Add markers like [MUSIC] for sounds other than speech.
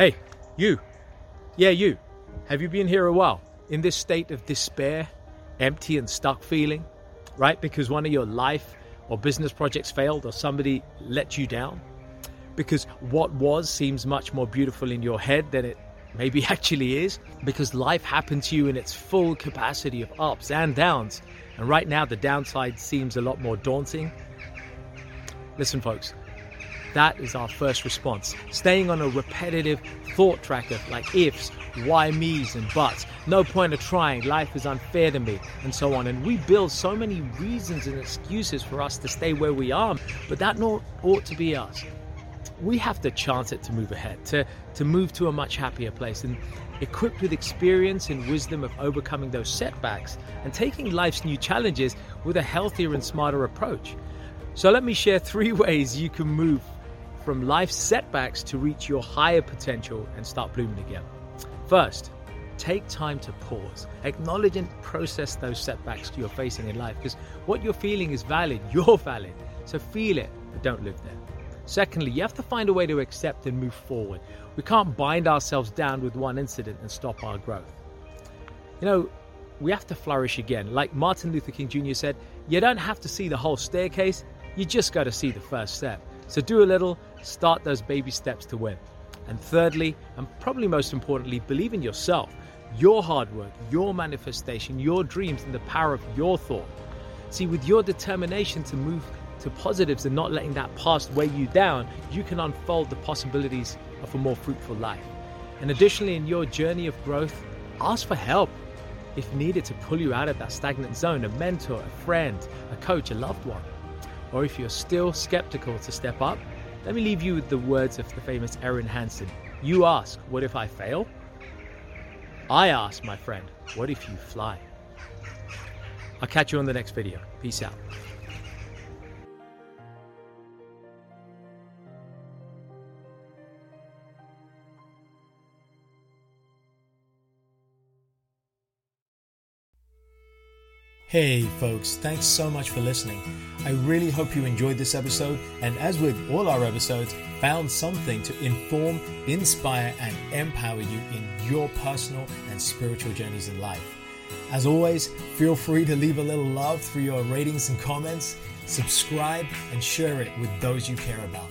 Hey, you. Yeah, you. Have you been here a while? In this state of despair, empty and stuck feeling, right? Because one of your life or business projects failed or somebody let you down? Because what was seems much more beautiful in your head than it maybe [LAUGHS] actually is? Because life happened to you in its full capacity of ups and downs. And right now, the downside seems a lot more daunting. Listen, folks, that is our first response. Staying on a repetitive thought tracker like ifs, why me's, and buts. No point of trying, life is unfair to me, and so on. And we build so many reasons and excuses for us to stay where we are, but that ought to be us. We have to chance it to move ahead, to, to move to a much happier place. And equipped with experience and wisdom of overcoming those setbacks and taking life's new challenges with a healthier and smarter approach. So, let me share three [LAUGHS] ways you can move from life's setbacks to reach your higher potential and start blooming again. First, take time to pause, acknowledge and process those setbacks you're facing in life because what you're feeling is valid, [LAUGHS] you're valid. So feel it, but don't live there. Secondly, you have to find a way to accept and move forward. We can't bind ourselves down with one incident and stop our growth. You know, we have to flourish again. Like Martin Luther King Jr. said, you don't have to see the whole staircase, you just got to see the first step. So do a little, start those baby steps to win. And thirdly, and probably most importantly, believe in yourself, your hard work, your manifestation, your dreams, and the power of your thought. See, with your determination to move to positives and not letting that past weigh you down, you can unfold the possibilities of a more fruitful life. And additionally, in your journey of growth, ask for help if needed to pull you out of that stagnant zone a mentor, a friend, a coach, a loved one or if you're still skeptical to step up, let me leave you with the words of the famous Erin Hanson. You ask, What if I fail? I ask, my friend, What if you fly? I'll catch you on the next video. Peace out. Hey, folks, thanks so much for listening. I really hope you enjoyed this episode, and as with all our episodes, found something to inform, inspire, and empower you in your personal and spiritual journeys in life. As always, feel free to leave a little love through your ratings and comments, subscribe, and share it with those you care about